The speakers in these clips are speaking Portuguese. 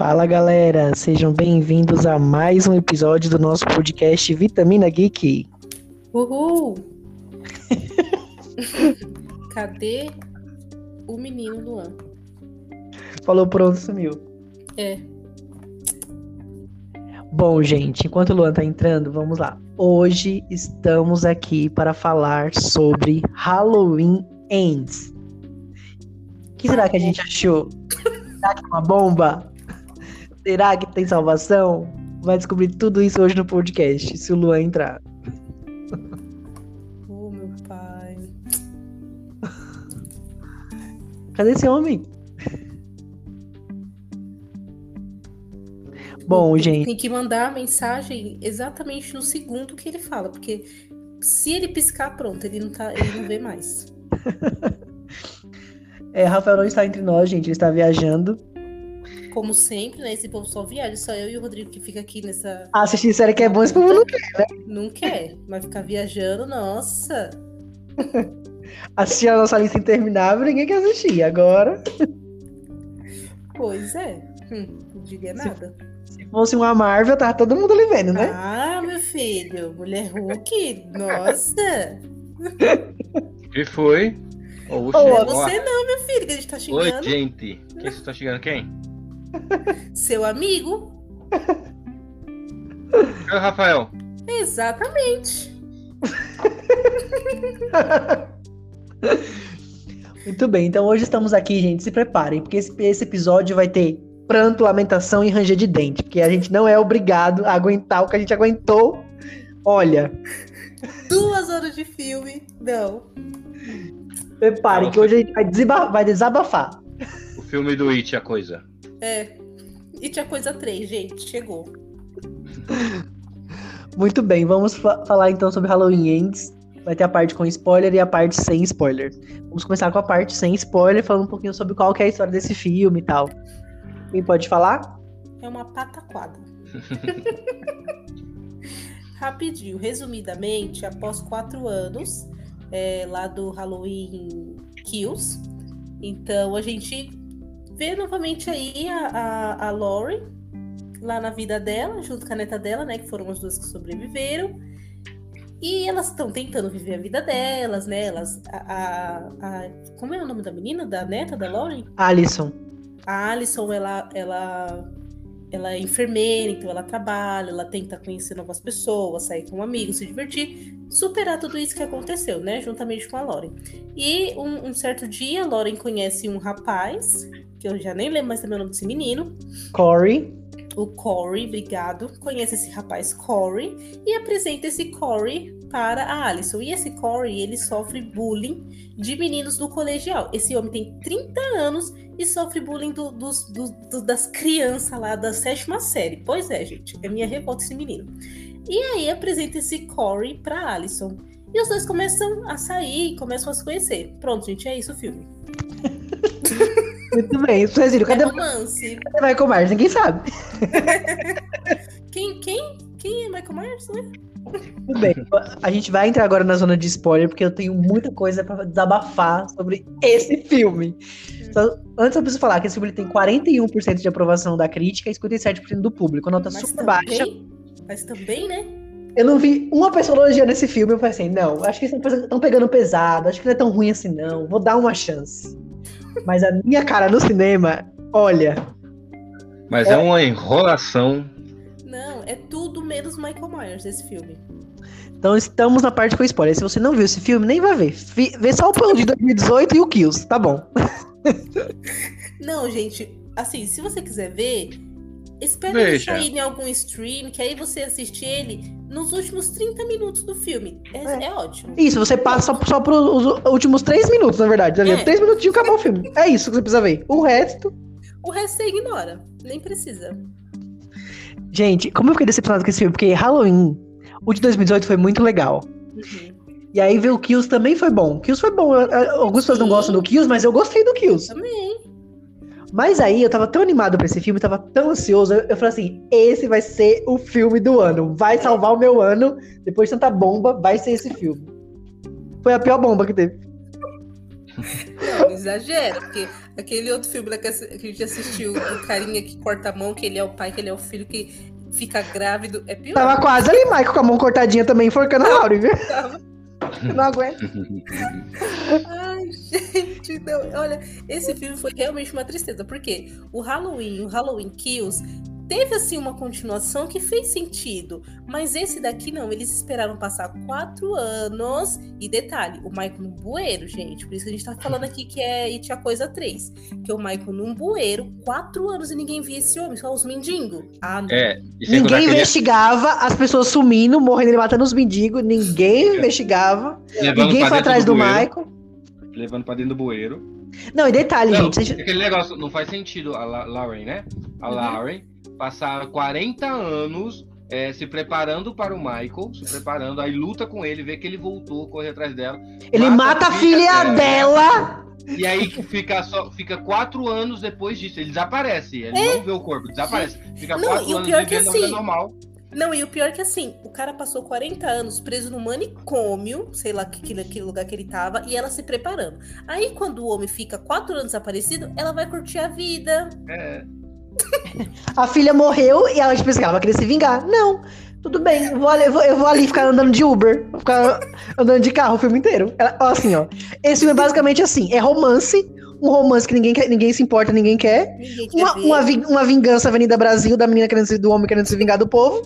Fala galera, sejam bem-vindos a mais um episódio do nosso podcast Vitamina Geek. Uhul! Cadê o menino Luan? Falou pronto, sumiu. É. Bom, gente, enquanto o Luan tá entrando, vamos lá. Hoje estamos aqui para falar sobre Halloween Ends. O que será que a gente achou? Será que é uma bomba? Será que tem salvação? Vai descobrir tudo isso hoje no podcast, se o Luan entrar. Oh, meu pai. Cadê esse homem? Bom, gente. Tem que mandar a mensagem exatamente no segundo que ele fala, porque se ele piscar, pronto, ele não, tá, ele não vê mais. É, Rafael não está entre nós, gente. Ele está viajando. Como sempre, né? Esse povo só viaja, só eu e o Rodrigo que fica aqui nessa. Ah, assistir série que é bom, esse povo não quer, né? Não quer, mas ficar viajando, nossa. Assistir a nossa lista interminável, ninguém quer assistir. Agora, Pois é. Hum, não diria nada. se fosse uma Marvel, tava todo mundo ali vendo, né? Ah, meu filho, mulher Hulk, nossa. que foi? É ó. você não, meu filho, que a gente tá Oi, xingando. gente. Quem você tá chegando? Quem? Seu amigo. É o Rafael. Exatamente. Muito bem, então hoje estamos aqui, gente. Se preparem, porque esse, esse episódio vai ter pranto, lamentação e ranger de dente. Porque a gente não é obrigado a aguentar o que a gente aguentou. Olha, Duas horas de filme. Não. preparem, que hoje a gente vai, vai desabafar. O filme do It, a coisa. É. E tinha coisa 3, gente. Chegou. Muito bem, vamos fa- falar então sobre Halloween Ends. Vai ter a parte com spoiler e a parte sem spoiler. Vamos começar com a parte sem spoiler, falando um pouquinho sobre qual que é a história desse filme e tal. Quem pode falar? É uma pataquada. Rapidinho, resumidamente, após quatro anos é, lá do Halloween Kills, então a gente vê novamente aí a, a, a Laurie lá na vida dela, junto com a neta dela, né? Que foram as duas que sobreviveram. E elas estão tentando viver a vida delas, né? Elas. A, a- a- como é o nome da menina? Da neta da Lauren? Alison. A Alison, ela, ela, ela é enfermeira, então ela trabalha, ela tenta conhecer novas pessoas, sair com amigos, se divertir, superar tudo isso que aconteceu, né? Juntamente com a Lauren. E um, um certo dia, a Lauren conhece um rapaz, que eu já nem lembro mais também o nome desse menino, Corey. o Corey, obrigado. Conhece esse rapaz Corey e apresenta esse Corey para a Alison. E esse Corey, ele sofre bullying de meninos do colegial. Esse homem tem 30 anos e sofre bullying do- dos, do- do- das crianças lá da sétima série. Pois é, gente, é minha revolta esse menino. E aí apresenta esse Corey para Alison. E os dois começam a sair, começam a se conhecer. Pronto, gente, é isso o filme. Muito bem. Suezílio, É cadê, romance. cadê Michael Myers? Ninguém sabe. Quem, quem, quem é Michael Myers, né? Tudo bem. A gente vai entrar agora na zona de spoiler, porque eu tenho muita coisa pra desabafar sobre esse filme. Só- antes eu preciso falar que esse filme tem 41% de aprovação da crítica e 57% do público. Nota Mas super baixa. também, mas também, né? Eu não vi uma pessoa elogiando esse filme. Eu pensei, não, acho que eles estão pegando pesado, acho que não é tão ruim assim, não. Vou dar uma chance. Mas a minha cara no cinema, olha, Mas é uma enrolação. Tudo menos Michael Myers esse filme. Então estamos na parte com spoiler. Se você não viu esse filme, nem vai ver. Fi- Vê só o de 2018 e o Kills, tá bom. Não, gente, assim, se você quiser ver, espera ele sair em algum stream, que aí você assiste ele nos últimos 30 minutos do filme. É, É. é ótimo. Isso, você passa só, só pros últimos três minutos, na verdade. Ali, É. Três minutinhos acabou o filme. É isso que você precisa ver. O resto. O resto você ignora, nem precisa. Gente, como eu fiquei decepcionado com esse filme? Porque Halloween, o de 2018 foi muito legal. Uhum. E aí ver o Kills também foi bom. Kills foi bom. Algumas pessoas não gostam do Kills, mas eu gostei do Kills. Também. Mas aí eu tava tão animado pra esse filme, tava tão ansioso. Eu, eu falei assim: esse vai ser o filme do ano. Vai salvar o meu ano. Depois de tanta bomba, vai ser esse filme. Foi a pior bomba que teve. Não, exagera, porque aquele outro filme que a gente assistiu, o carinha que corta a mão, que ele é o pai, que ele é o filho, que fica grávido, é pior. Tava quase ali, Michael, com a mão cortadinha também, enforcando a Laura, viu? Tava. Não aguento. Ai, gente, não. Olha, esse filme foi realmente uma tristeza, porque o Halloween, o Halloween Kills, teve assim uma continuação que fez sentido, mas esse daqui não. Eles esperaram passar quatro anos. E detalhe, o Michael num bueiro, gente. Por isso que a gente tá falando aqui que é It a Coisa 3. Que o Michael num bueiro, quatro anos e ninguém via esse homem, só os mendigos. Ah, não. É, Ninguém ele- investigava, as pessoas sumindo, morrendo e matando os mendigos, ninguém investigava, levando ninguém foi atrás do Michael. Levando pra dentro do bueiro. Não, e detalhe, Não, gente, aquele negócio não faz sentido. A La- Lauren, né? A Uhum. Lauren passar 40 anos é, se preparando para o Michael, se preparando, aí luta com ele, vê que ele voltou, corre atrás dela. ele mata mata a filha filha dela. dela. E aí fica só fica quatro anos depois disso. Ele desaparece. Ele não vê o corpo, desaparece. Fica Não, quatro e o anos pior que vivendo vida assim, normal. Não, e o pior é que assim, o cara passou 40 anos preso no manicômio, sei lá que, que, que lugar que ele tava, e ela se preparando. Aí, quando o homem fica quatro anos desaparecido, ela vai curtir a vida. É. A filha morreu e ela, tipo assim, ela vai querer se vingar. Não, tudo bem, eu vou ali, eu vou, eu vou ali ficar andando de Uber, vou ficar andando de carro o filme inteiro. Ela, ó, assim, ó. Esse filme é basicamente assim: é romance, um romance que ninguém, quer, ninguém se importa, ninguém quer. Ninguém quer Uma, uma, uma vingança Avenida Brasil da menina querendo se, do homem querendo se vingar do povo.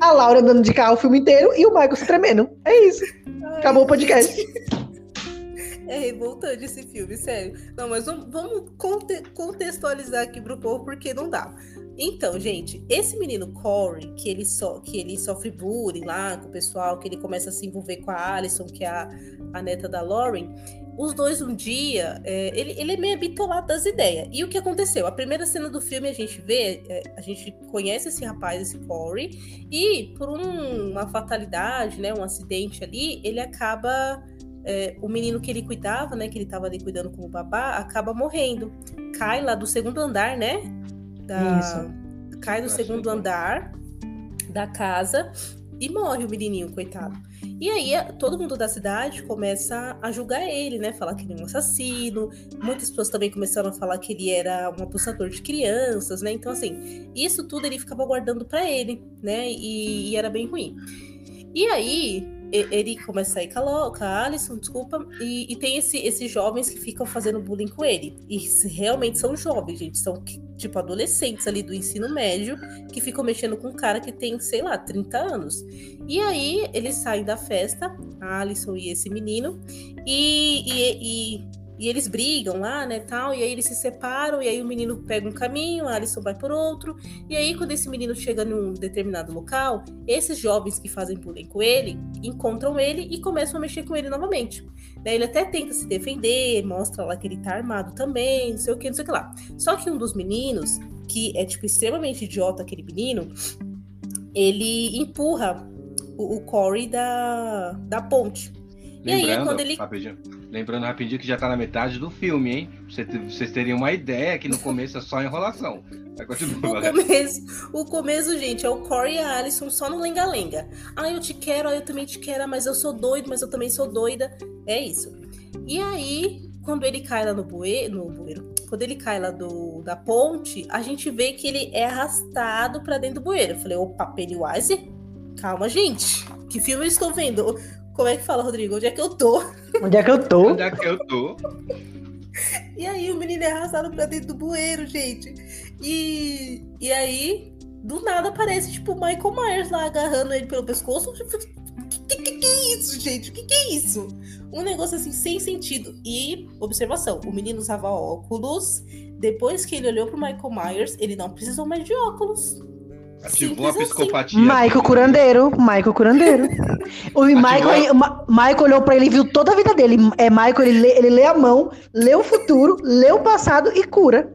A Laura andando de carro o filme inteiro e o Michael se tremendo. É isso. Ai, Acabou o podcast. É revoltante esse filme, sério. Não, mas vamos, vamos conte- contextualizar aqui pro povo, porque não dá. Então, gente, esse menino Corey, que ele, so, que ele sofre bullying lá com o pessoal, que ele começa a se envolver com a Alison, que é a, a neta da Lauren, os dois um dia, é, ele, ele é meio bitolado das ideias. E o que aconteceu? A primeira cena do filme a gente vê, é, a gente conhece esse rapaz, esse Corey, e por um- uma fatalidade, né, um acidente ali, ele acaba é, o menino que ele cuidava, né, que ele tava ali cuidando como babá, acaba morrendo. Cai lá do segundo andar, né? Da... Isso. Cai do segundo andar da casa e morre o menininho, coitado. E aí a- todo mundo da cidade começa a julgar ele, né? Falar que ele é um assassino. Muitas pessoas também começaram a falar que ele era um abusador de crianças, né? Então, assim, isso tudo ele ficava guardando pra ele, né? E, e era bem ruim. E aí, ele começa a sair com a, Alison, desculpa, e, e tem esse- esses jovens que ficam fazendo bullying com ele. E realmente são jovens, gente. São tipo adolescentes ali do ensino médio que ficam mexendo com um cara que tem, sei lá, 30 anos. E aí eles saem da festa, a Alison e esse menino, e, e, e, e eles brigam lá, né, tal, e aí eles se separam, e aí o menino pega um caminho, a Alison vai por outro, e aí quando esse menino chega num determinado local, esses jovens que fazem bullying com ele, encontram ele e começam a mexer com ele novamente. Né, Ele até tenta se defender, mostra lá que ele tá armado também, não sei o que, não sei o que lá. Só que um dos meninos, que é, tipo, extremamente idiota, aquele menino, ele empurra o, o Corey da, da ponte. E aí, Lembrando, quando ele- rapidinho, lembrando rapidinho que já tá na metade do filme, hein? Vocês terem uma ideia que no começo é só enrolação. Vai O continuar. começo, o começo, gente, é o Corey e a Alison só no lenga-lenga. Ah, eu te quero, ah, eu também te quero, mas eu sou doido, mas eu também sou doida. É isso. E aí, quando ele cai lá no bueiro, no bueiro quando ele cai lá do, da ponte, a gente vê que ele é arrastado pra dentro do bueiro. Eu falei, opa, Pennywise? Calma, gente. Que filme eu estou vendo? Como é que fala, Rodrigo? Onde é que eu tô? Onde é que eu tô? Onde é que eu tô? E aí o menino é arrastado pra dentro do bueiro, gente. E, e aí, do nada aparece, tipo, o Michael Myers lá agarrando ele pelo pescoço. Que, que, que, que é isso, gente? O que, que é isso? Um negócio assim, sem sentido. E, observação, o menino usava óculos. Depois que ele olhou pro Michael Myers, ele não precisou mais de óculos. Ativou a Simples assim. psicopatia. Michael Curandeiro, Michael Curandeiro. O Michael, Ma- Michael olhou pra ele e viu toda a vida dele. É Michael, ele lê, ele lê a mão, lê o futuro, lê o passado e cura.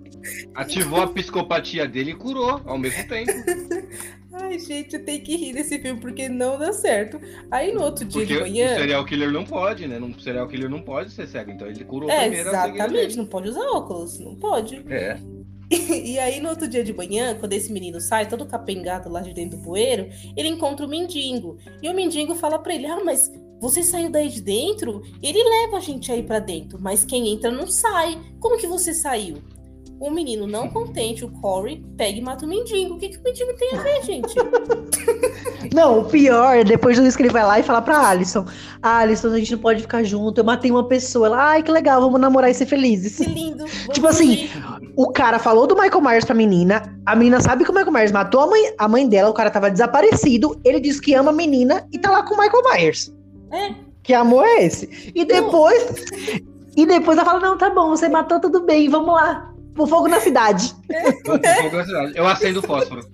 Ativou a psicopatia dele e curou ao mesmo tempo. Ai, gente, eu tenho que rir desse filme porque não dá certo. Aí no outro dia Porque de o manhã. serial killer não pode, né? Um serial killer não pode ser cego. Então ele curou É, primeiro exatamente, não pode usar óculos, não pode. É. E aí, no outro dia de manhã, quando esse menino sai, todo capengado lá de dentro do bueiro, ele encontra o mendigo. E o mendigo fala pra ele: Ah, mas você saiu daí de dentro? Ele leva a gente aí para dentro, mas quem entra não sai. Como que você saiu? O menino não contente, o Corey, pega e mata o mendigo. O que, que o mendigo tem a ver, gente? Não, o pior é depois disso que ele vai lá e fala pra Alison: Alison, a gente não pode ficar junto. Eu matei uma pessoa. Ela, ai, que legal, vamos namorar e ser felizes. Que lindo. Tipo assim, o cara falou do Michael Myers pra menina, a menina sabe que o Michael Myers matou a mãe, a mãe dela, o cara tava desaparecido, ele disse que ama a menina e tá lá com o Michael Myers. É. Que amor é esse? E depois. E depois ela fala: não, tá bom, você matou tudo bem, vamos lá. Pro fogo na cidade. Eu acendo o fósforo.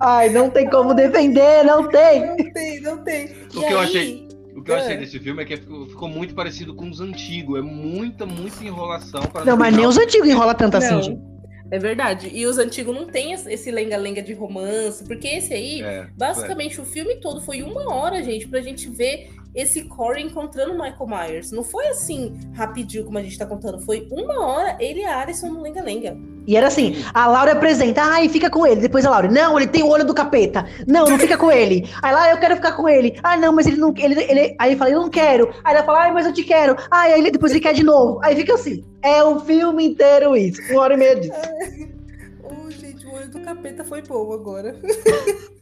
Ai, não tem como defender, não tem. Não tem, não tem. O que eu achei. O que eu achei desse filme é que ficou, muito parecido com os antigos. É muita, muita enrolação. Para Não, mas nem os antigos enrola tanto assim, Não. gente. É verdade. E os antigos não tem esse lenga-lenga de romance, porque esse aí, É, basicamente, o filme todo foi uma hora, gente, pra gente ver esse Corey encontrando o Michael Myers. Não foi assim, rapidinho, como a gente tá contando. Foi uma hora, ele e a Alison no lenga-lenga. E era assim, a Laura apresenta, ai, fica com ele. Depois a Laura, não, ele tem o olho do capeta. Não, não fica com ele. Aí lá, eu quero ficar com ele. Ah, não, mas ele não, ele, ele, aí ele fala, eu não quero. Aí ela fala, ai, mas eu te quero. Ai, aí ele, depois ele quer de novo. Aí fica assim, é o filme inteiro isso, uma hora e meia disso. Oh, gente, o olho do capeta foi bom agora.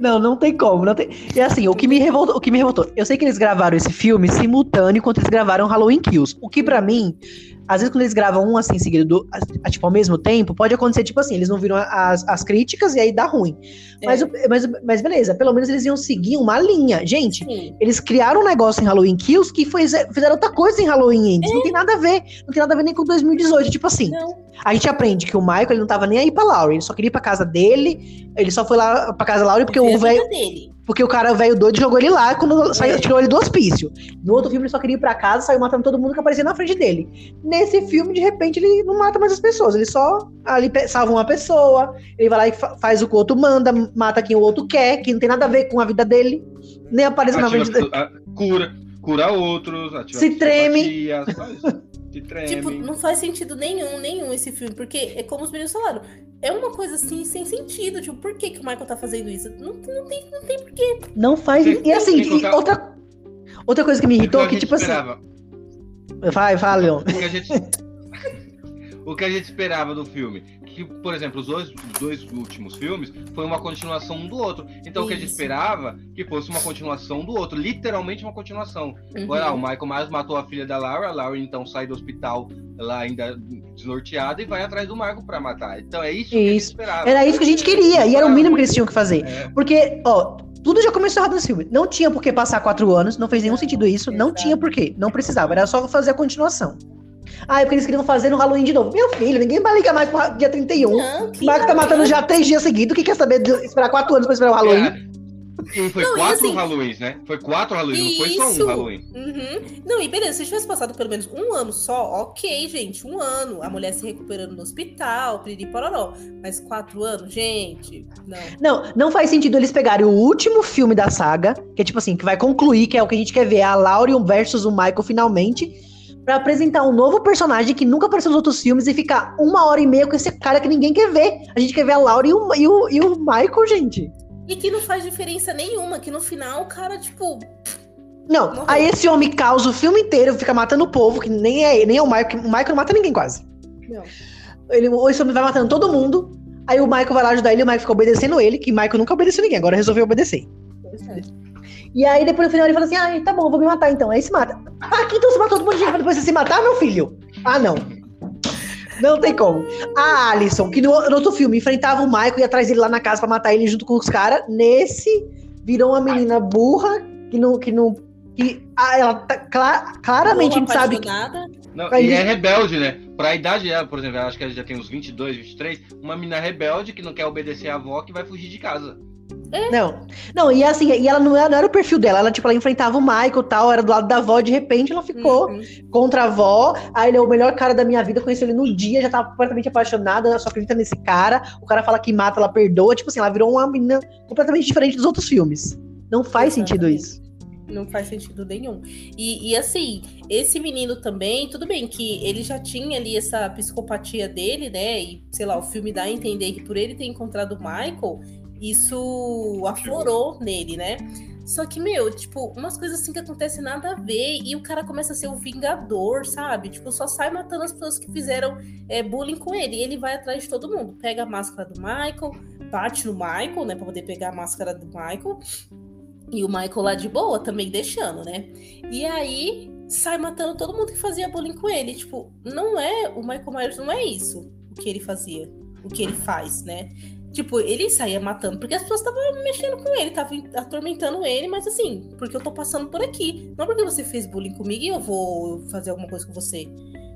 Não, não tem como, não tem. E assim, o que me revoltou, o que me revoltou, eu sei que eles gravaram esse filme simultâneo enquanto eles gravaram Halloween Kills. O que pra mim, às vezes quando eles gravam um assim seguido, do, tipo ao mesmo tempo, pode acontecer tipo assim, eles não viram as, as críticas e aí dá ruim. Mas, o- mas, mas beleza, pelo menos eles iam seguir uma linha. Gente, Sim. eles criaram um negócio em Halloween Kills que foi, fizeram outra coisa em Halloween Ends. Não tem nada a ver. Não tem nada a ver nem com 2018. Tipo assim, Não. a gente aprende que o Michael ele não tava nem aí pra Laurie. Ele só queria ir pra casa dele. Ele só foi lá pra casa da Laurie porque o velho. dele. Porque o cara velho doido jogou ele lá quando saiu, É. tirou ele do hospício. No outro filme ele só queria ir pra casa, saiu matando todo mundo que aparecia na frente dele. Nesse filme, de repente, ele não mata mais as pessoas. Ele só ali salva uma pessoa, ele vai lá e fa- faz o que o outro manda, mata quem o outro quer, que não tem nada a ver com a vida dele. Nem aparece na Ativa- frente dele. cura, cura outros, Se treme. Tipo, não faz sentido nenhum, nenhum esse filme. Porque é como os meninos falaram. É uma coisa assim, sem sentido. Tipo, por que, que o Michael tá fazendo isso? Não, não tem, não tem porquê. Não faz. E assim, e outra, outra coisa que me É irritou, a que gente tipo assim. esperava. Vai, fala, Leon. O que a gente. O que a gente esperava do filme. Que, por exemplo, os dois, os dois últimos filmes foi uma continuação um do outro. Então o que a gente Isso. esperava que fosse uma continuação do outro. Literalmente uma continuação. Uhum. Olha lá, o Michael Myers matou a filha da Laura, a Laura então sai do hospital lá ainda desnorteada e vai atrás do Michael pra matar. Então é isso, que a gente Isso. esperava. Era isso que a gente queria, e era o mínimo que eles tinham que fazer. É. Porque, ó, tudo já começou errado nesse filme. Não tinha por que passar quatro anos, não fez nenhum sentido isso, não tinha por quê. Não precisava, era só fazer a continuação. Ah, é porque eles queriam fazer no Halloween de novo. Meu filho, ninguém vai ligar mais pro dia 31. Não, O que Marco tá matando já três dias seguidos. Quem quer saber de esperar quatro anos pra esperar o Halloween? É. Foi Não, quatro assim- Halloweens, né? Foi quatro Halloweens, não foi só um Halloween. Uhum. Não, e beleza, se tivesse passado pelo menos um ano só, ok, gente, um ano. A mulher se recuperando no hospital, piriri pororó. Mas quatro anos, gente, não. Não, não faz sentido eles pegarem o último filme da saga, que é tipo assim, que vai concluir, que é o que a gente quer ver, a Laurion versus o Michael finalmente, pra apresentar um novo personagem que nunca apareceu nos outros filmes e ficar uma hora e meia com esse cara que ninguém quer ver. A gente quer ver a Laura e o, e o, e o Michael, gente. E que não faz diferença nenhuma, que no final o cara, tipo, Não, Morreu. aí esse homem causa o filme inteiro, fica matando o povo, que nem é, nem é o Michael, o Michael não mata ninguém quase. não. Ele, esse homem vai matando todo mundo, aí o Michael vai lá ajudar ele, o Michael fica obedecendo ele, que o Michael nunca obedeceu ninguém, agora resolveu obedecer. É. E aí depois no final ele fala assim, ah, tá bom, vou me matar então. Aí se mata. Ah, então você matou todo mundo de gente pra depois você se matar, meu filho? Ah, não. Não tem como. A Alison, que no, no outro filme enfrentava o Michael e ia atrás dele lá na casa pra matar ele junto com os caras, nesse virou uma menina burra que não. Que não que, ah, ela tá, cla- claramente a gente sabe que. Não, e ele- é rebelde, né? Pra idade dela, por exemplo, acho que ela já tem uns 22, 23. Uma menina rebelde que não quer obedecer a avó que vai fugir de casa. Não. Não, e assim, e ela não era, não era o perfil dela. Ela, tipo, ela enfrentava o Michael tal, era do lado da avó, de repente ela ficou. Uhum. contra a avó. Aí ele é o melhor cara da minha vida, conheci ele no dia, já tava completamente apaixonada, só acredita nesse cara. O cara fala que mata, ela perdoa. Tipo assim, ela virou uma menina completamente diferente dos outros filmes. Não faz sentido isso. Não faz sentido nenhum. E, e assim, esse menino também, tudo bem que ele já tinha ali essa psicopatia dele, né? E, sei lá, o filme dá a entender que por ele ter encontrado o Michael, isso aflorou nele, né? Só que, meu, tipo, umas coisas assim que acontecem nada a ver. E o cara começa a ser o vingador, sabe? Tipo, só sai matando as pessoas que fizeram é, bullying com ele. E ele vai atrás de todo mundo. Pega a máscara do Michael, bate no Michael, né? Pra poder pegar a máscara do Michael. E o Michael lá de boa também deixando, né? E aí sai matando todo mundo que fazia bullying com ele. Tipo, não é. O Michael Myers não é isso o que ele fazia. O que ele faz, né? Tipo, ele saía matando porque as pessoas estavam mexendo com ele, estavam atormentando ele, mas assim, porque eu tô passando por aqui. Não porque você fez bullying comigo e eu vou fazer alguma coisa com você.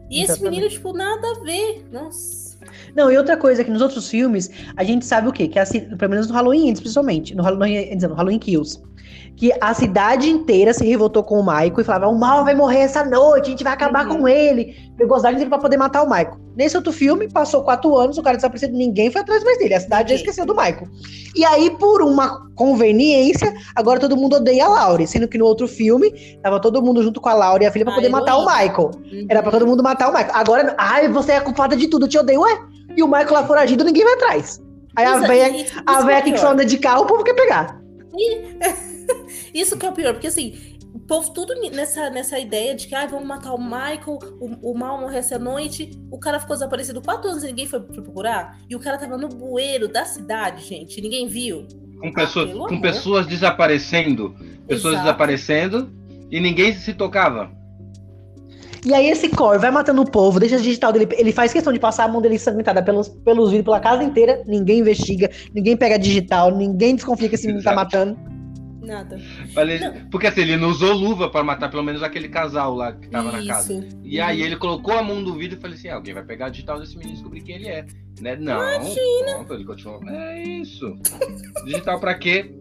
E Exatamente. esse menino, tipo, nada a ver. Nossa. Não, e outra coisa, que nos outros filmes, a gente sabe o quê? Que, assim, pelo menos no Halloween, principalmente, no Halloween, no Halloween Kills, que a cidade inteira se revoltou com o Michael e falava: o mal vai morrer essa noite, a gente vai acabar uhum. com ele. Pegou as armas dele pra poder matar o Michael. Nesse outro filme, passou quatro anos, o cara desaparecido, ninguém foi atrás mais dele. A cidade já esqueceu do Michael. E aí, por uma conveniência, agora todo mundo odeia a Laurie. Sendo que no outro filme, tava todo mundo junto com a Laurie e a filha pra poder matar o Michael. Uhum. Era pra todo mundo matar o Michael. Agora, ai, você é a culpada de tudo, eu te odeio, ué. E o Michael lá foragido, ninguém vai atrás. Aí a véia, a véia que só anda de carro, o povo quer pegar. Isso que é o pior, porque assim, o povo tudo nessa, nessa ideia de que ah, vamos matar o Michael, o, o mal morreu essa noite. O cara ficou desaparecido quatro anos e ninguém foi procurar. E o cara tava no bueiro da cidade, gente. Ninguém viu. Com, pessoa, ah, com pessoas desaparecendo. Pessoas Exato. desaparecendo e ninguém se tocava. E aí esse Core vai matando o povo, deixa a digital dele. Ele faz questão de passar a mão dele ensanguentada pelos, pelos vidros pela casa inteira. Ninguém investiga, ninguém pega digital, ninguém desconfia que esse menino tá matando. Nada. Falei, porque assim, ele não usou luva para matar pelo menos aquele casal lá que tava Isso. na casa. E aí ele colocou a mão no vidro e falei assim: ah, alguém vai pegar a digital desse menino e descobrir quem ele é. Né? Não. Imagina. Pronto, ele continuou. É isso. Digital para quê?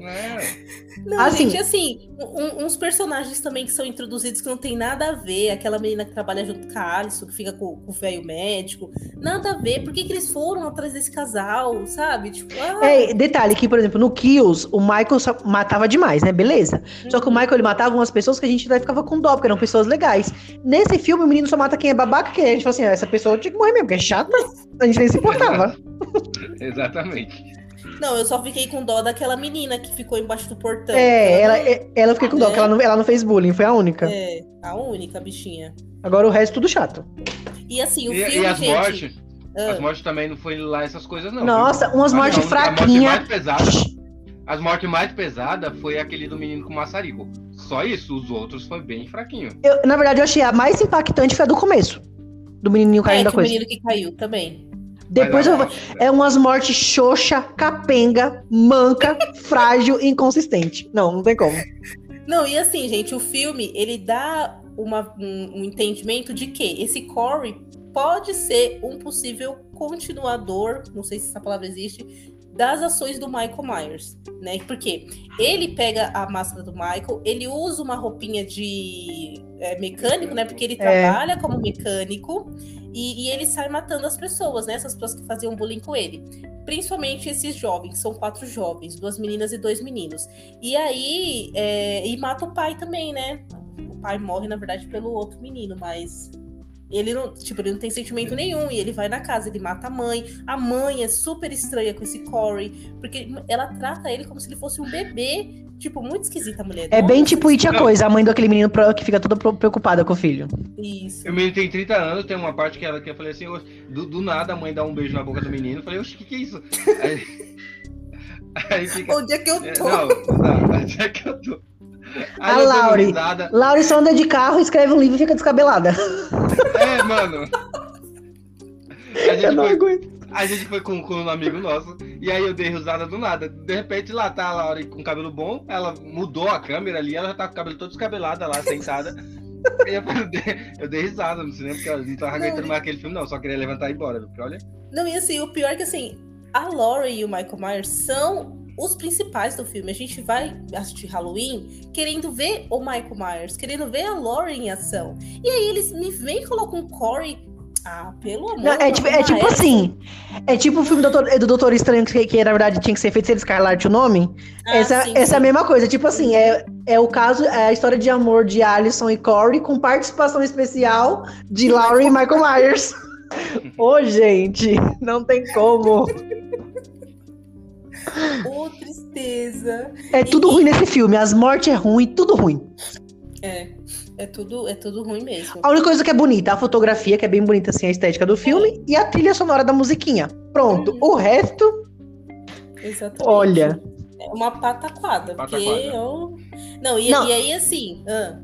É. Não, assim, gente, assim, um, uns personagens também que são introduzidos que não tem nada a ver. Aquela menina que trabalha junto com a Alisson, que fica com, com o velho médico. Nada a ver. Por que, que eles foram atrás desse casal, sabe? Tipo, ah... É, detalhe que, por exemplo, no Kills, o Michael matava demais, né? Beleza. Uhum. Só que o uhum. Michael, ele matava umas pessoas que a gente ficava com dó, porque eram pessoas legais. Nesse filme, o menino só mata quem é babaca, que a gente fala assim, ah, essa pessoa tinha que morrer mesmo, porque é chata. A gente nem se importava. Exatamente. Não, eu só fiquei com dó daquela menina que ficou embaixo do portão. É, ela, ela, é, ela fiquei com dó, porque ela não, ela não fez bullying, foi a única. É, a única bichinha. Agora o resto tudo chato. E assim, o e, filme, e as gente... mortes? Ah. As mortes também não foi lá essas coisas, não. Nossa, umas mortes fraquinhas. mais pesadas. As mortes mais pesadas foi aquele do menino com maçarico. Só isso, os outros foi bem fraquinho. Eu, na verdade, eu achei a mais impactante foi a do começo. Do menininho caindo é, da coisa. O menino que caiu também. Depois eu, é umas mortes xoxa, capenga, manca, frágil e inconsistente. Não, não tem como. Não, e assim, gente, o filme, ele dá uma, um, um entendimento de que esse Corey pode ser um possível continuador, não sei se essa palavra existe, das ações do Michael Myers, né? Porque ele pega a máscara do Michael, ele usa uma roupinha de é, mecânico, né? Porque ele é. trabalha como mecânico e, e, ele sai matando as pessoas, né? Essas pessoas que faziam bullying com ele. Principalmente esses jovens, são quatro jovens, duas meninas e dois meninos. E aí, é, e mata o pai também, né? O pai morre, na verdade, pelo outro menino, mas ele não, tipo, ele não tem sentimento nenhum e ele vai na casa, ele mata a mãe. A mãe é super estranha com esse Corey, porque ela trata ele como se ele fosse um bebê. Tipo, muito esquisita a mulher. É bem tipo It a Coisa, a mãe daquele menino que fica toda preocupada com o filho. Isso. O menino tem 30 anos, tem uma parte que ela que eu falei assim, do, do nada a mãe dá um beijo na boca do menino. Eu falei, oxe, o que, que é isso? Aí, aí fica, Onde é que eu é, tô? Não, não, onde é que eu tô? A Lauri. Lauri só anda de carro, escreve um livro e fica descabelada. É, mano. A gente, foi, a gente foi com, com, um amigo nosso, e aí eu dei risada do nada. De repente lá tá a Laura com cabelo bom, ela mudou a câmera ali, ela já tá com o cabelo todo descabelada lá, sentada. eu, dei, eu dei risada no cinema, porque eu não tava aguentando mais aquele filme, não, só queria levantar e ir embora, porque olha. Não, e assim, o pior é que assim, a Laura e o Michael Myers são os principais do filme. A gente vai assistir Halloween querendo ver o Michael Myers, querendo ver a Lauren em ação. E aí eles me vêm e colocam o Corey ah, pelo amor Não, é, tipo, é tipo assim. É tipo o filme do Doutor, do Doutor Estranho, que, que, na verdade tinha que ser feito se Scarlet o nome. Ah, essa, sim, essa sim. é a mesma coisa. Tipo assim, é, é o caso, é a história de amor de Alison e Corey com participação especial de Laurie e Michael Myers. Ô, oh, gente, não tem como. Outra tristeza. É tudo e... ruim nesse filme. As mortes é ruim, tudo ruim. É. É tudo, é tudo ruim mesmo. A única coisa que é bonita, a fotografia, que é bem bonita, assim, a estética do filme, é. e a trilha sonora da musiquinha. Pronto. Uhum. O resto. Exatamente. Olha. É uma pataquada. Pataquada. Porque eu. Não, e, Não. e aí assim. Ah.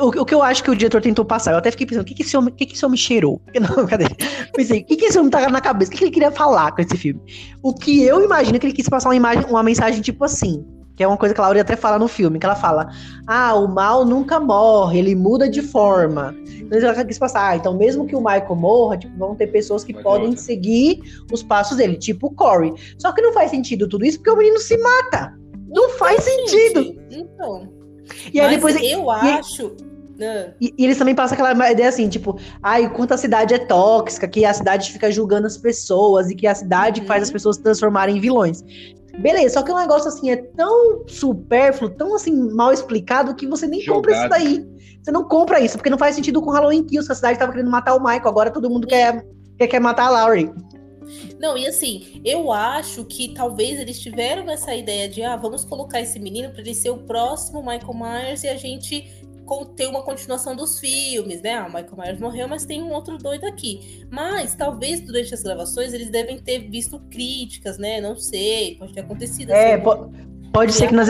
O, o, que eu acho que o diretor tentou passar, eu até fiquei pensando, o que, que, esse, homem, que, que esse homem cheirou? Não, cadê? Pensei, o que, que esse homem tava na cabeça? O que, que ele queria falar com esse filme? O que eu imagino é que ele quis passar uma imagem, uma mensagem tipo assim. Que é uma coisa que a Laura até fala no filme, que ela fala: Ah, o mal nunca morre, ele muda de forma. Então ela quis passar, ah, então mesmo que o Michael morra, tipo, vão ter pessoas que podem seguir os passos dele, tipo o Corey. Só que não faz sentido tudo isso porque o menino se mata. Não, não faz sentido. Então. E aí Mas depois. Eu e, acho. E, e, eles também passam aquela ideia assim, tipo, ai, quanto a cidade é tóxica, que a cidade fica julgando as pessoas e que a cidade uhum. faz as pessoas se transformarem em vilões. Beleza, só que o um negócio assim é tão supérfluo, tão assim mal explicado que você nem Jogado. compra isso daí. Você não compra isso, porque não faz sentido com Halloween Kills, a cidade tava querendo matar o Michael, agora todo mundo quer, quer, quer matar a Laurie. Não, e assim, eu acho que talvez eles tiveram essa ideia de, ah, vamos colocar esse menino para ele ser o próximo Michael Myers e a gente ter uma continuação dos filmes, né? Ah, o Michael Myers morreu, mas tem um outro doido aqui. Mas talvez durante as gravações eles devem ter visto críticas, né? Não sei, pode ter acontecido. É, assim, po pode ser que nas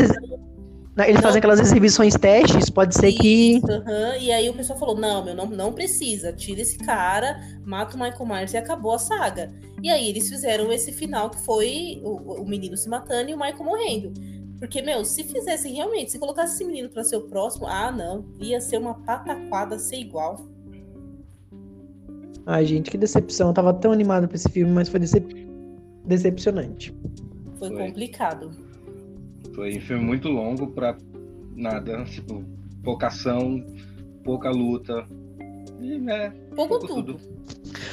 eles fazem aquelas exibições testes, pode ser Isso, que. Uhum. E aí o pessoal falou: não, meu, não, não precisa, tira esse cara, mata o Michael Myers e acabou a saga. E aí eles fizeram esse final que foi o, o menino se matando e o Michael morrendo. Porque, meu, se fizessem realmente, se colocasse esse menino para ser o próximo, ah, não, ia ser uma pataquada ser igual. Ai, gente, que decepção. Eu tava tão animado pra esse filme, mas foi decep... decepcionante. Foi, foi, complicado. Foi um filme muito longo pra nada. Tipo, pouca ação, pouca luta. E, né, pouco, pouco tudo. tudo.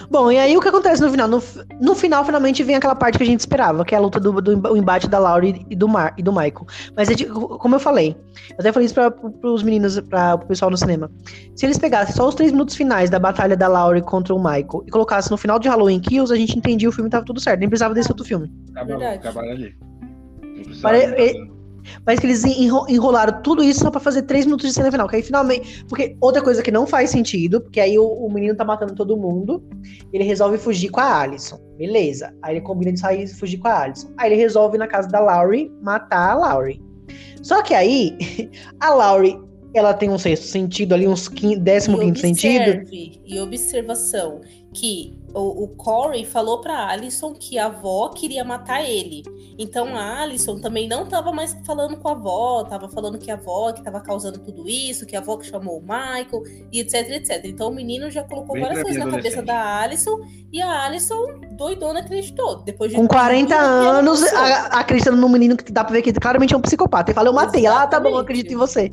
Bom, e aí o que acontece no final? No, no final, finalmente, vem aquela parte que a gente esperava, que é a luta do, do embate da Laurie e do, Mar, e do Michael. Mas, como eu falei, eu até falei isso para os meninos, para o pessoal no cinema. Se eles pegassem só os três minutos finais da batalha da Laurie contra o Michael e colocassem no final de Halloween Kills, a gente entendia o filme tava tudo certo. Nem precisava desse outro filme. Acabou, acabaram ali. Pare... Parece que eles enrolaram tudo isso só pra fazer três minutos de cena final. Que aí finalmente. Porque outra coisa que não faz sentido, porque aí o, o menino tá matando todo mundo. Ele resolve fugir com a Alison. Beleza. Aí ele combina de sair e fugir com a Alison. Aí ele resolve na casa da Laurie matar a Laurie. Só que aí, a Laurie, ela tem um sexto sentido ali, uns décimo quinto sentido. E observação que o, o Corey falou pra Alison que a avó queria matar ele. Então a Alison também não tava mais falando com a avó, tava falando que a avó que tava causando tudo isso, que a avó que chamou o Michael, e etc, etc. Então o menino já colocou Bem várias coisas na cabeça da Alison e a Alison, doidona, acreditou. Depois de com 40 anos, a, acreditando no menino que dá pra ver que claramente é um psicopata. Ele fala, eu matei. Exatamente. Ah, tá bom, eu acredito em você.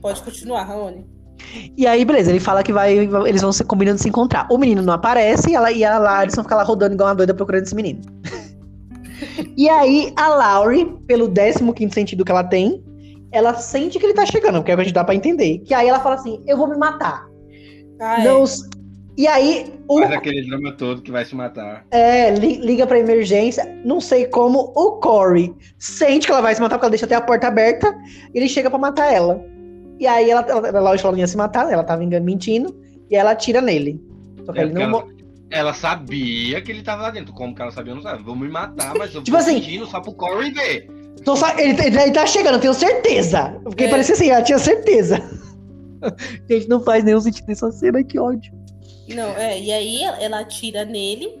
Pode continuar, Raoni. E aí, beleza, ele fala que vai, eles vão se combinando se encontrar. O menino não aparece e, ela, e a Larison fica lá rodando igual uma doida procurando esse menino. e aí, a Laurie, pelo 15 sentido que ela tem, ela sente que ele tá chegando, porque é o que a gente dá pra entender. Que aí ela fala assim: eu vou me matar. Ah, não, é. E aí. O... Faz aquele drama todo que vai se matar. É, li, liga pra emergência. Não sei como o Corey sente que ela vai se matar, porque ela deixa até a porta aberta. E ele chega para matar ela. E aí ela, ela, ela, lógico, ela ia se matar, ela tava mentindo, e ela atira nele. Só que é, ele não ela, ela, sabia que ele tava lá dentro. Como que ela sabia? Eu não sabe. Vou me matar, mas eu tipo assim, fingindo só pro Corey ver. Então, ele, ele, ele tá chegando, eu tenho certeza. Porque é. parecia assim, ela tinha certeza. Gente, não faz nenhum sentido essa cena, que ódio. Não, é, e aí ela atira nele,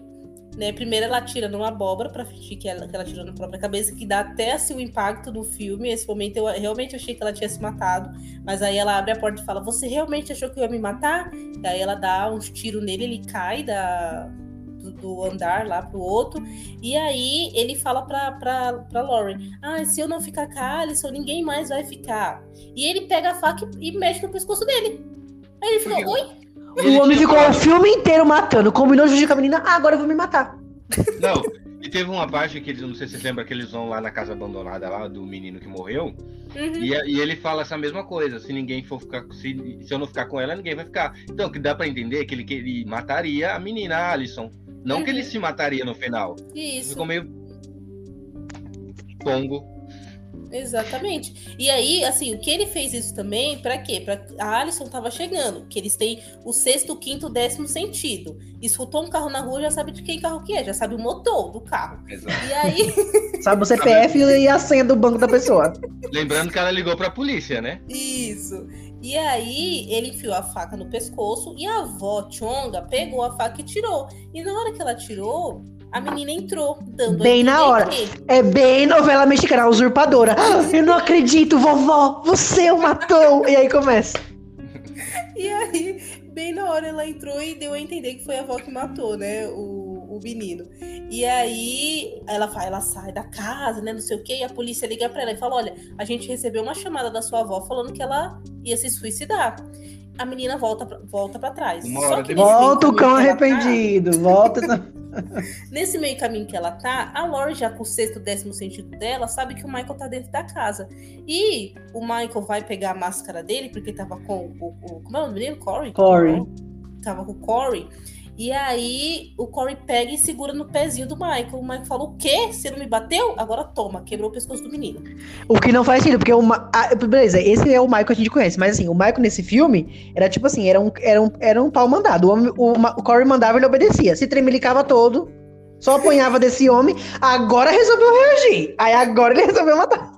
né? Primeiro ela atira numa abóbora para fingir que ela, que ela tirou na própria cabeça, que dá até assim o impacto do filme. Esse momento eu realmente achei que ela tinha se matado, mas aí ela abre a porta e fala: Você realmente achou que eu ia me matar? E aí ela dá uns tiros nele, ele cai da, do, do andar lá pro outro. E aí ele fala pra, pra, pra Lauren: Ah, se eu não ficar com a Alison, ninguém mais vai ficar. E ele pega a faca e, e mexe no pescoço dele. Aí ele fica: Oi? O homem ficou o filme inteiro matando. Combinou de com a menina. Ah, agora eu vou me matar. Não, e teve uma parte que eles, não sei se vocês lembram, que eles vão lá na casa abandonada lá do menino que morreu. Uhum. E, e, ele fala essa mesma coisa. Se ninguém for ficar. Se, se eu não ficar com ela, ninguém vai ficar. Então, o que dá pra entender é que ele, que ele mataria a menina, a Alison. Não uhum. que ele uhum. se mataria no final. Isso. Ficou meio. Pongo. Exatamente. E aí, assim, o que ele fez isso também, para quê? Pra, a Alison tava chegando, que eles têm o sexto, quinto, décimo sentido. Escutou um carro na rua, já sabe de quem carro que é, já sabe o motor do carro. Exato. E aí. sabe o CPF e a senha do banco da pessoa. Lembrando que ela ligou pra polícia, né? Isso. E aí ele enfiou a faca no pescoço e a avó Chonga pegou a faca e tirou. E na hora que ela tirou, a menina entrou, dando Bem na hora. Que... É bem novela mexicana, usurpadora. Eu não acredito, vovó, você o matou. E aí começa. E aí, bem na hora ela entrou e deu a entender que foi a avó que matou, né? O, o menino. E aí ela, ela sai da casa, né? Não sei o quê, e a polícia liga pra ela e fala: Olha, a gente recebeu uma chamada da sua avó falando que ela ia se suicidar a menina volta pra, volta para trás. volta o cão tá arrependido, volta. nesse meio caminho que ela tá, a Lori, já com o sexto, décimo sentido dela, sabe que o Michael tá dentro da casa. E o Michael vai pegar a máscara dele, porque tava com o. o como é o nome dele? Corey? Corey. Tava com o Corey. E aí o Corey pega e segura no pezinho do Michael. O Michael fala: O quê? Você não me bateu? Agora toma, quebrou o pescoço do menino. O que não faz sentido, porque o. Ah, beleza, esse é o Michael que a gente conhece, mas assim, o Michael nesse filme era tipo assim: era um, era um, era um pau mandado. O, o, o Corey mandava, ele obedecia. Se tremelicava todo, só apanhava desse homem. Agora resolveu reagir. Aí agora ele resolveu matar.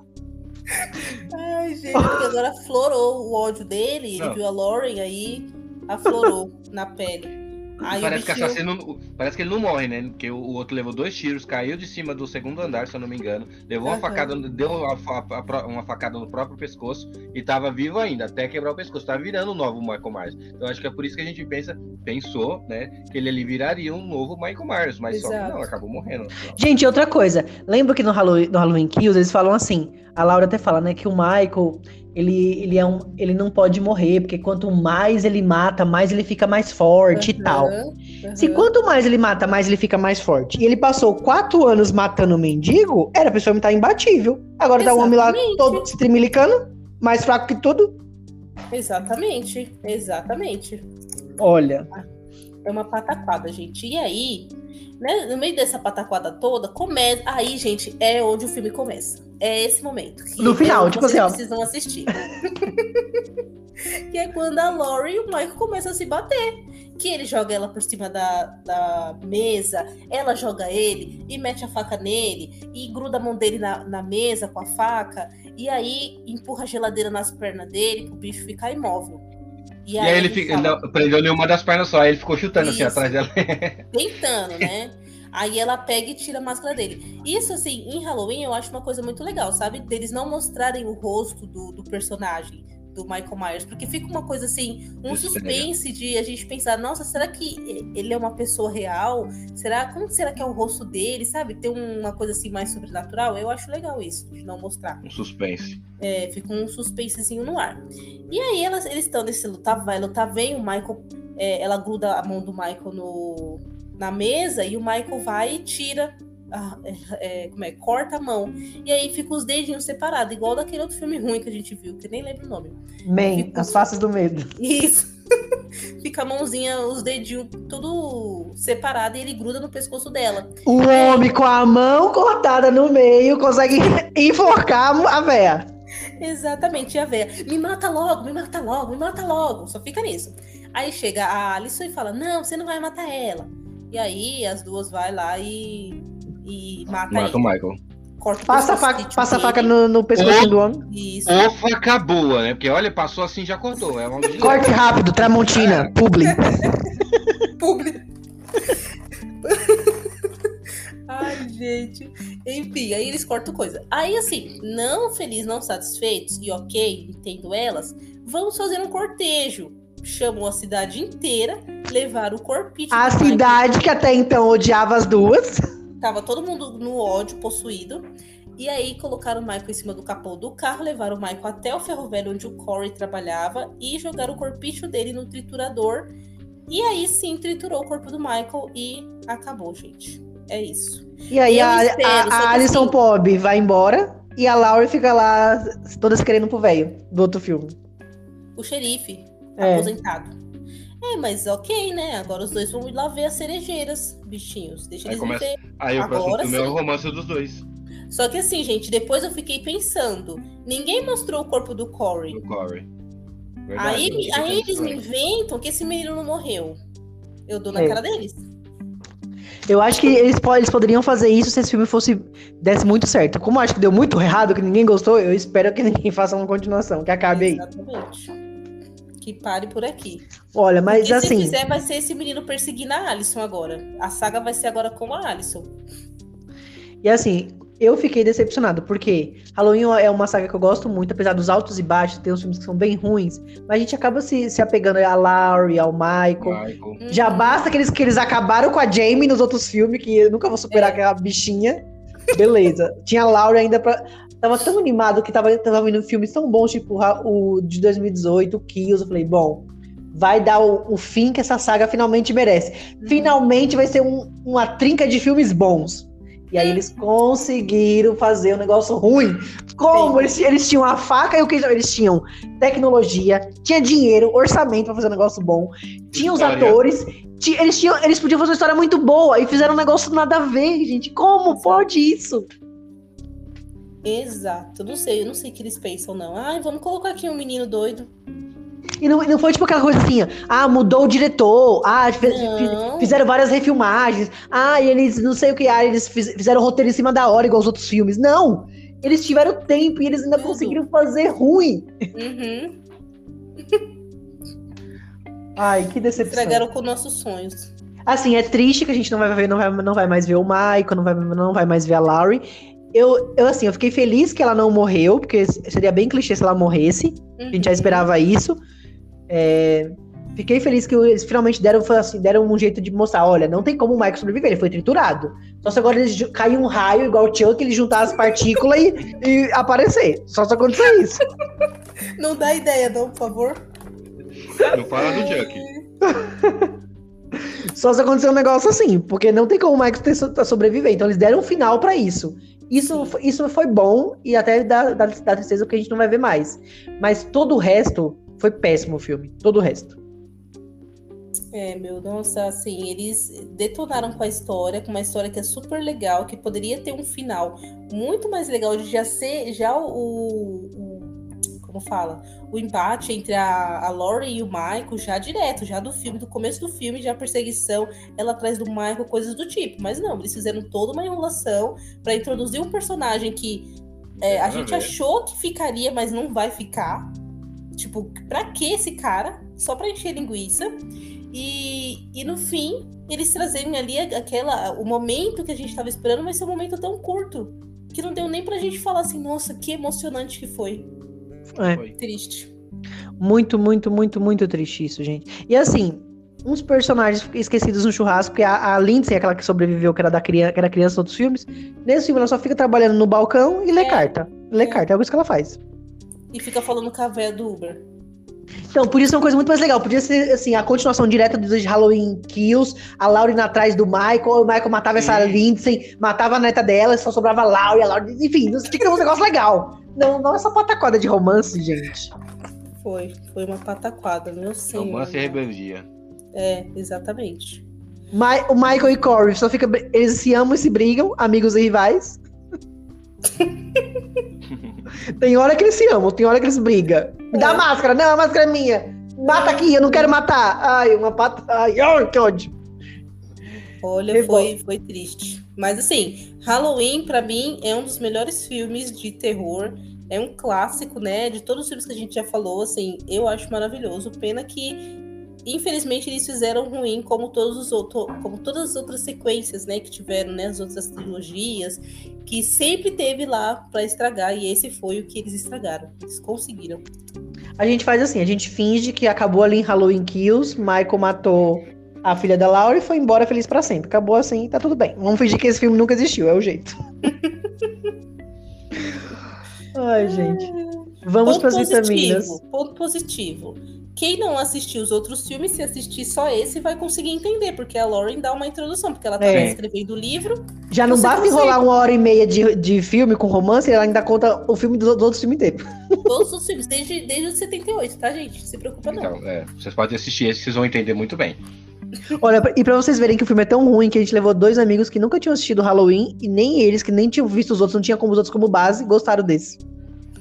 Ai, gente, agora aflorou o ódio dele. Ele não. viu a Lauren aí, aflorou na pele. Aí parece, que assassino, parece que ele não morre, né? Porque o, o, outro levou dois tiros, caiu de cima do segundo andar, se eu não me engano. Levou uhum. uma facada, deu uma, uma, facada no próprio pescoço e tava vivo ainda, até quebrar o pescoço. Tá virando o novo Michael Myers. Então acho que é por isso que a gente pensa, pensou, né? Que ele ali viraria um novo Michael Myers, mas Exato. só que não, acabou morrendo. Gente, outra coisa. Lembra que no Halloween, no Halloween Kills eles falam assim: a Laura até fala, né, que o Michael ele, ele, é um, ele não pode morrer, porque quanto mais ele mata, mais ele fica mais forte uhum, e tal. Uhum. Se quanto mais ele mata, mais ele fica mais forte. E ele passou quatro anos matando o mendigo, era a pessoa estar imbatível. Agora Exatamente. tá o homem lá todo estrimilicando, mais fraco que tudo. Exatamente, exatamente. Olha. É uma pataquada, gente. E aí, né, no meio dessa pataquada toda, começa. Aí, gente, é onde o filme começa. É esse momento. no final, é tipo assim, ó. precisam assistir. que é quando a Lori e o Michael começam a se bater. Que ele joga ela por cima da, da mesa, ela joga ele e mete a faca nele e gruda a mão dele na, na mesa com a faca. E aí empurra a geladeira nas pernas dele pro bicho ficar imóvel. E, e aí, ele, fica, ele prendeu nenhuma das pernas só, aí ele ficou chutando Isso, assim atrás dela. Tentando, né? Aí ela pega e tira a máscara dele. Isso, assim, em Halloween eu acho uma coisa muito legal, sabe? Deles não mostrarem o rosto do, do personagem do Michael Myers, porque fica uma coisa assim, um Isso suspense de a gente pensar, nossa, será que ele é uma pessoa real? Será como será que é o rosto dele, sabe? Tem uma coisa assim mais sobrenatural. Eu acho legal isso de não mostrar. Um suspense. É, fica um suspensezinho no ar. E aí elas, eles estão nesse lutar, vai lutar, vem o Michael, é, ela gruda a mão do Michael no na mesa e o Michael vai e tira é, é, como é, corta a mão. E aí fica os dedinhos separados, igual daquele outro filme ruim que a gente viu, que nem lembro o nome. Man, As Faces do Medo. Isso. fica a mãozinha, os dedinhos tudo separado e ele gruda no pescoço dela. O homem com a mão cortada no meio consegue enforcar a véia. Exatamente, a véia. Me mata logo, me mata logo, me mata logo. Só fica nisso. Aí chega a Alison e fala: Não, você não vai matar ela. E aí as duas vai lá e e mata, mata o Michael. Corta passa a faca, passa a faca no, no pescoço do homem. Isso. Ou faca boa, né? Porque olha, passou assim já cortou. É uma Corte rápido, Tramontina, é. publi. publi. Ai, gente. Enfim, aí eles cortam coisa. Aí, assim, não felizes, não satisfeitos, e ok, entendo elas, vamos fazer um cortejo. Chamou a cidade inteira, levaram o corpinho. A cidade que até então odiava as duas. Tava todo mundo no ódio, possuído. E aí colocaram o Michael em cima do capô do carro, levaram o Michael até o ferro velho onde o Corey trabalhava e jogaram o corpicho dele no triturador. E aí sim triturou o corpo do Michael e acabou, gente. É isso. E aí a, espero, a, a Alison assim, Pob vai embora e a Laura fica lá, todas querendo pro velho do outro filme. O xerife, é. aposentado. É, mas ok, né? Agora os dois vão ir lá ver as cerejeiras, bichinhos. Deixa aí eles começa... Aí o próximo filme é o romance dos dois. Só que assim, gente, depois eu fiquei pensando. Ninguém mostrou o corpo do Corey. Do Corey. Verdade, aí aí eles me inventam que esse menino não morreu. Eu dou na é. cara deles. Eu acho que eles, eles poderiam fazer isso se esse filme fosse desse muito certo. Como eu acho que deu muito errado, que ninguém gostou, eu espero que ninguém faça uma continuação, que acabe Exatamente. aí. Exatamente. Que pare por aqui. Olha, mas Porque assim. Se fizer, vai ser esse menino perseguindo a Alison agora. A saga vai ser agora com a Alison. E assim, eu fiquei decepcionado, porque Halloween é uma saga que eu gosto muito, apesar dos altos e baixos, tem uns filmes que são bem ruins, mas a gente acaba se, se apegando a Laurie, ao Michael. Michael. Já basta que eles, que eles acabaram com a Jamie nos outros filmes, que eu nunca vou superar é. aquela bichinha. Beleza. Tinha a Laurie ainda pra. Tava tão animado que tava, tava vindo filmes tão bons, tipo o de 2018, o Kills. Eu falei, bom, vai dar o, o, fim que essa saga finalmente merece. Finalmente vai ser um, uma trinca de filmes bons. E aí eles conseguiram fazer um negócio ruim. Como? Eles, eles tinham a faca e o que eles tinham? Tecnologia, tinha dinheiro, orçamento para fazer um negócio bom, tinha os atores, eles, tinham, eles podiam fazer uma história muito boa e fizeram um negócio nada a ver, gente. Como pode isso? Exato, não sei, eu não sei o que eles pensam, não. Ai, vamos colocar aqui um menino doido. E não, não foi tipo aquela coisa assim, ah, mudou o diretor, ah, fiz, fizeram várias refilmagens, ah, e eles não sei o que, ah, eles fiz, fizeram roteiro em cima da hora, igual os outros filmes. Não! Eles tiveram tempo e eles ainda Tudo. conseguiram fazer ruim. Uhum. Ai, que decepção. Estragaram com nossos sonhos. Assim, é triste que a gente não vai ver, não vai, não vai mais ver o Michael, não vai, não vai mais ver a Laurie. Eu, eu, assim, eu fiquei feliz que ela não morreu, porque seria bem clichê se ela morresse. Uhum. A gente já uhum. esperava isso. É, fiquei feliz que eles finalmente deram, assim, deram um jeito de mostrar: olha, não tem como o Michael sobreviver, ele foi triturado. Só se agora eles cair um raio igual o Chuck, ele juntar as partículas e, e aparecer. Só se acontecer isso. Não dá ideia, não, por favor. Não fala do Chuck. Só se acontecer um negócio assim, porque não tem como o Michael ter, sobreviver. Então eles deram um final para isso. Isso, isso foi bom e até dá, dá, dá tristeza porque a gente não vai ver mais. Mas todo o resto foi péssimo o filme, todo o resto. É, meu, nossa, assim, eles detonaram com a história, com uma história que é super legal, que poderia ter um final muito mais legal de já ser, já o, o como fala, o embate entre a, a Laurie e o Michael já direto, já do filme, do começo do filme, já a perseguição, ela atrás do Michael, coisas do tipo. Mas não, eles fizeram toda uma enrolação para introduzir um personagem que é, a gente achou que ficaria, mas não vai ficar. Tipo, pra que esse cara? Só pra encher linguiça. E, e no fim, eles trazerem ali aquela. O momento que a gente tava esperando vai ser um momento tão curto. Que não deu nem pra gente falar assim, nossa, que emocionante que foi. É. Triste. Muito, muito, muito, muito triste isso, gente. E assim, uns personagens esquecidos no churrasco, que a, a Lindsay, aquela que sobreviveu, que era, da criança, que era criança em outros filmes, nesse filme ela só fica trabalhando no balcão e lê é. carta. Lê é. carta, é isso que ela faz. E fica falando com a véia do Uber. Então, por isso é uma coisa muito mais legal. Podia ser, assim, a continuação direta dos Halloween Kills, a Lauren atrás do Michael, o Michael matava essa Lindsay, matava a neta dela, só sobrava a Lauren, a Lauren, enfim, ter um negócio legal. Não, não essa pataquada de romance, gente. Foi, foi uma pataquada, meu senhor. Romance e rebeldia. É, exatamente. My, o Michael e Corey só fica. Eles se amam e se brigam, amigos e rivais. tem hora que eles se amam, tem hora que eles brigam. Me dá a é. máscara, não, a máscara é minha. Mata aqui, eu não quero matar. Ai, uma pata. Ai, ai que ódio. Olha, foi, foi triste. Mas assim, Halloween, para mim, é um dos melhores filmes de terror. É um clássico, né? De todos os filmes que a gente já falou, assim, eu acho maravilhoso. Pena que infelizmente eles fizeram ruim como todos os outros, como todas as outras sequências, né, que tiveram, né, as outras trilogias, que sempre teve lá para estragar e esse foi o que eles estragaram. Eles conseguiram. A gente faz assim, a gente finge que acabou ali em Halloween Kills, Michael matou a filha da Laura e foi embora feliz para sempre. Acabou assim, tá tudo bem. Vamos fingir que esse filme nunca existiu, é o jeito. Ai, gente. Vamos para as vitaminas. Ponto positivo. Quem não assistiu os outros filmes, se assistir só esse, vai conseguir entender, porque a Lauren dá uma introdução, porque ela tá é. escrevendo o livro. Já não basta consegue. enrolar uma hora e meia de, de filme com romance, ela ainda conta o filme dos, dos outros filmes inteiros. Todos os filmes, desde, desde os 78, tá, gente? Não se preocupa não. Então, é, vocês podem assistir esse, vocês vão entender muito bem. Olha, e pra vocês verem que o filme é tão ruim que a gente levou dois amigos que nunca tinham assistido Halloween e nem eles, que nem tinham visto os outros, não tinham como os outros como base, gostaram desse.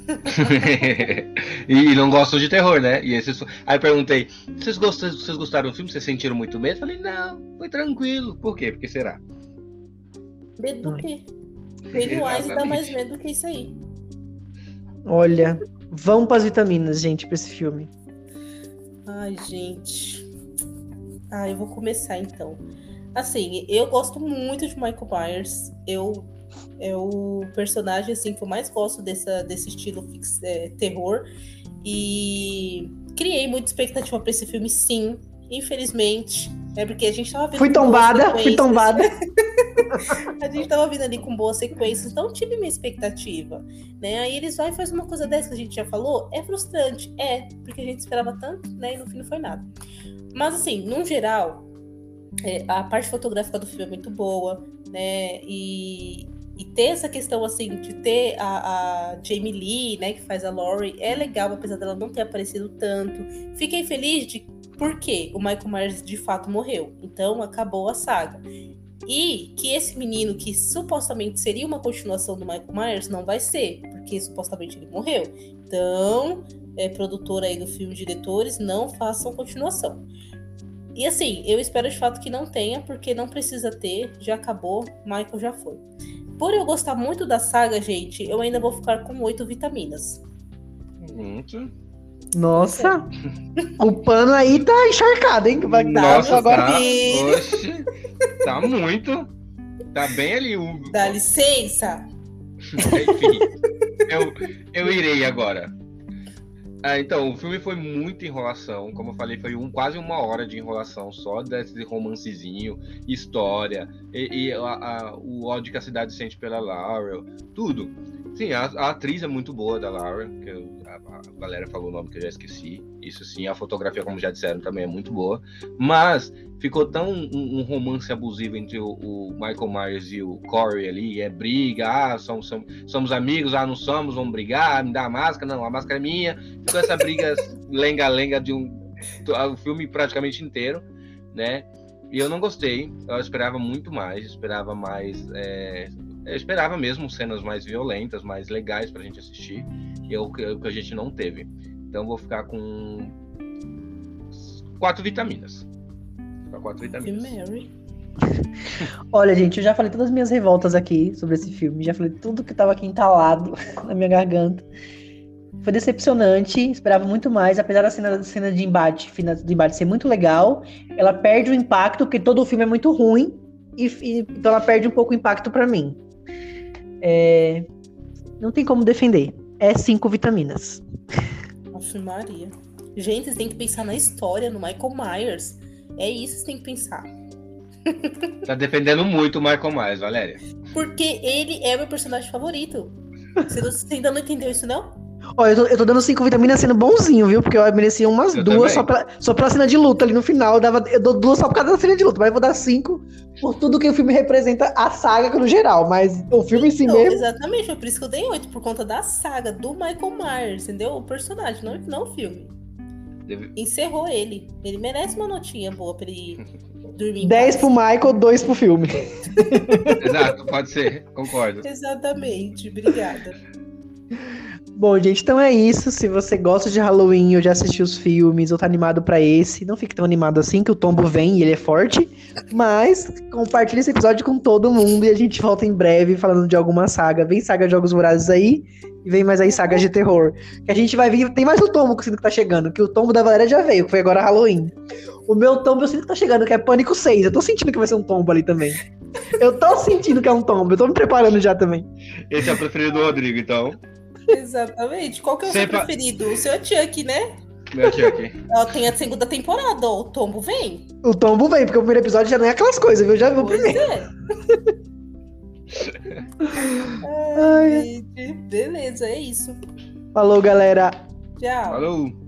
e não gostam de terror, né? E esses... Aí eu perguntei: vocês, gostam, vocês gostaram do filme? Vocês sentiram muito medo? Eu falei: não, foi tranquilo. Por quê? Porque será? Medo do quê? Pennywise dá mais medo do que isso aí. Olha, vão para as vitaminas, gente, para esse filme. Ai, gente. Ah, eu vou começar então. Assim, eu gosto muito de Michael Myers. Eu é o personagem assim que eu mais gosto dessa, desse estilo fix, é, terror. E criei muita expectativa para esse filme, sim. Infelizmente, é porque a gente tava vendo. Fui tombada, fui tombada. a gente tava vindo ali com boas sequências, então tive minha expectativa. Né? Aí eles vão e fazem uma coisa dessa que a gente já falou. É frustrante, é, porque a gente esperava tanto, né? E no fim não foi nada. Mas assim, no geral, é, a parte fotográfica do filme é muito boa, né? E, e ter essa questão, assim, de ter a, a, Jamie Lee, né, que faz a Laurie, é legal, apesar dela não ter aparecido tanto. Fiquei feliz de porque o Michael Myers de fato morreu. Então acabou a saga. E que esse menino, que supostamente seria uma continuação do Michael Myers, não vai ser, porque supostamente ele morreu. Então, é, produtora aí do filme, diretores, não façam continuação. E assim, eu espero de fato que não tenha, porque não precisa ter, já acabou, Michael já foi. Por eu gostar muito da saga, gente, eu ainda vou ficar com oito vitaminas. Muito. Nossa! o pano aí tá encharcado, hein? Vai Nossa, agora. Tá, oxe, tá muito. Tá bem ali. O... Dá licença. Enfim, eu, eu irei agora. Ah, então, o filme foi muita enrolação. Como eu falei, foi um, quase uma hora de enrolação só desse romancezinho, história, e, e a, a, o ódio que a cidade sente pela Laurel, tudo. Sim, a, a, atriz é muito boa da Laura, que eu, a, a, galera falou o nome que eu já esqueci. Isso sim, a fotografia, como já disseram, também é muito boa. Mas ficou tão um, um romance abusivo entre o, o, Michael Myers e o Corey ali. É briga, ah, somos, somos, somos amigos, ah, não somos, vamos brigar, me dá a máscara, não, a máscara é minha. Ficou essa briga lenga-lenga de um o filme praticamente inteiro, né? E eu não gostei, eu esperava muito mais, esperava mais. É eu esperava mesmo cenas mais violentas, mais legais pra gente assistir, e é o que, a gente não teve. Então vou ficar com quatro vitaminas. Com quatro vitaminas. Mary. Olha, gente, eu já falei todas as minhas revoltas aqui sobre esse filme, já falei tudo que tava aqui entalado na minha garganta. Foi decepcionante, esperava muito mais, apesar da cena, da cena de embate, de embate ser muito legal, ela perde o impacto, porque todo o filme é muito ruim, e, e então ela perde um pouco o impacto para mim. É... Não tem como defender. É cinco vitaminas. Nossa, Maria. Gente, vocês têm que pensar na história, no Michael Myers. É isso que vocês têm que pensar. Tá defendendo muito o Michael Myers, Valéria. Porque ele é o meu personagem favorito. Você ainda não entendeu isso, não? Ó, eu tô, eu tô dando cinco vitaminas sendo bonzinho, viu? Porque eu merecia umas eu duas só pela, só pela cena de luta ali no final. Eu, dava, eu dou duas só por causa da cena de luta, mas eu vou dar cinco por tudo que o filme representa, a saga no geral. Mas o filme em si então, mesmo. Exatamente, foi por isso que eu dei oito, por conta da saga, do Michael Myers, entendeu? O personagem, não, não o filme. Deve... Encerrou ele. Ele merece uma notinha boa pra ele dormir. 10 pro Michael, 2 pro filme. Exato, pode ser, concordo. Exatamente, obrigada. Bom, gente, então é isso. Se você gosta de Halloween ou já assistiu os filmes ou tá animado para esse, não fique tão animado assim, que o tombo vem e ele é forte. Mas compartilhe esse episódio com todo mundo e a gente volta em breve falando de alguma saga. Vem saga de Jogos Vorazes aí e vem mais aí sagas de terror. Que a gente vai vir. Tem mais o tombo que eu sinto que tá chegando, que o tombo da Valéria já veio, que foi agora Halloween. O meu tombo eu sinto que tá chegando, que é Pânico 6. Eu tô sentindo que vai ser um tombo ali também. Eu tô sentindo que é um tombo, eu tô me preparando já também. Esse é o preferido do Rodrigo, então. Exatamente. Qual que é o Sempre... seu preferido? O seu é Chuck, né? Meu Chuck. Ela tem a segunda temporada, ó. O Tombo vem. O Tombo vem, porque o primeiro episódio já não é aquelas coisas, viu? Já vi o primeiro. É. Ai, Ai. Beleza, é isso. Falou, galera. Tchau. Falou.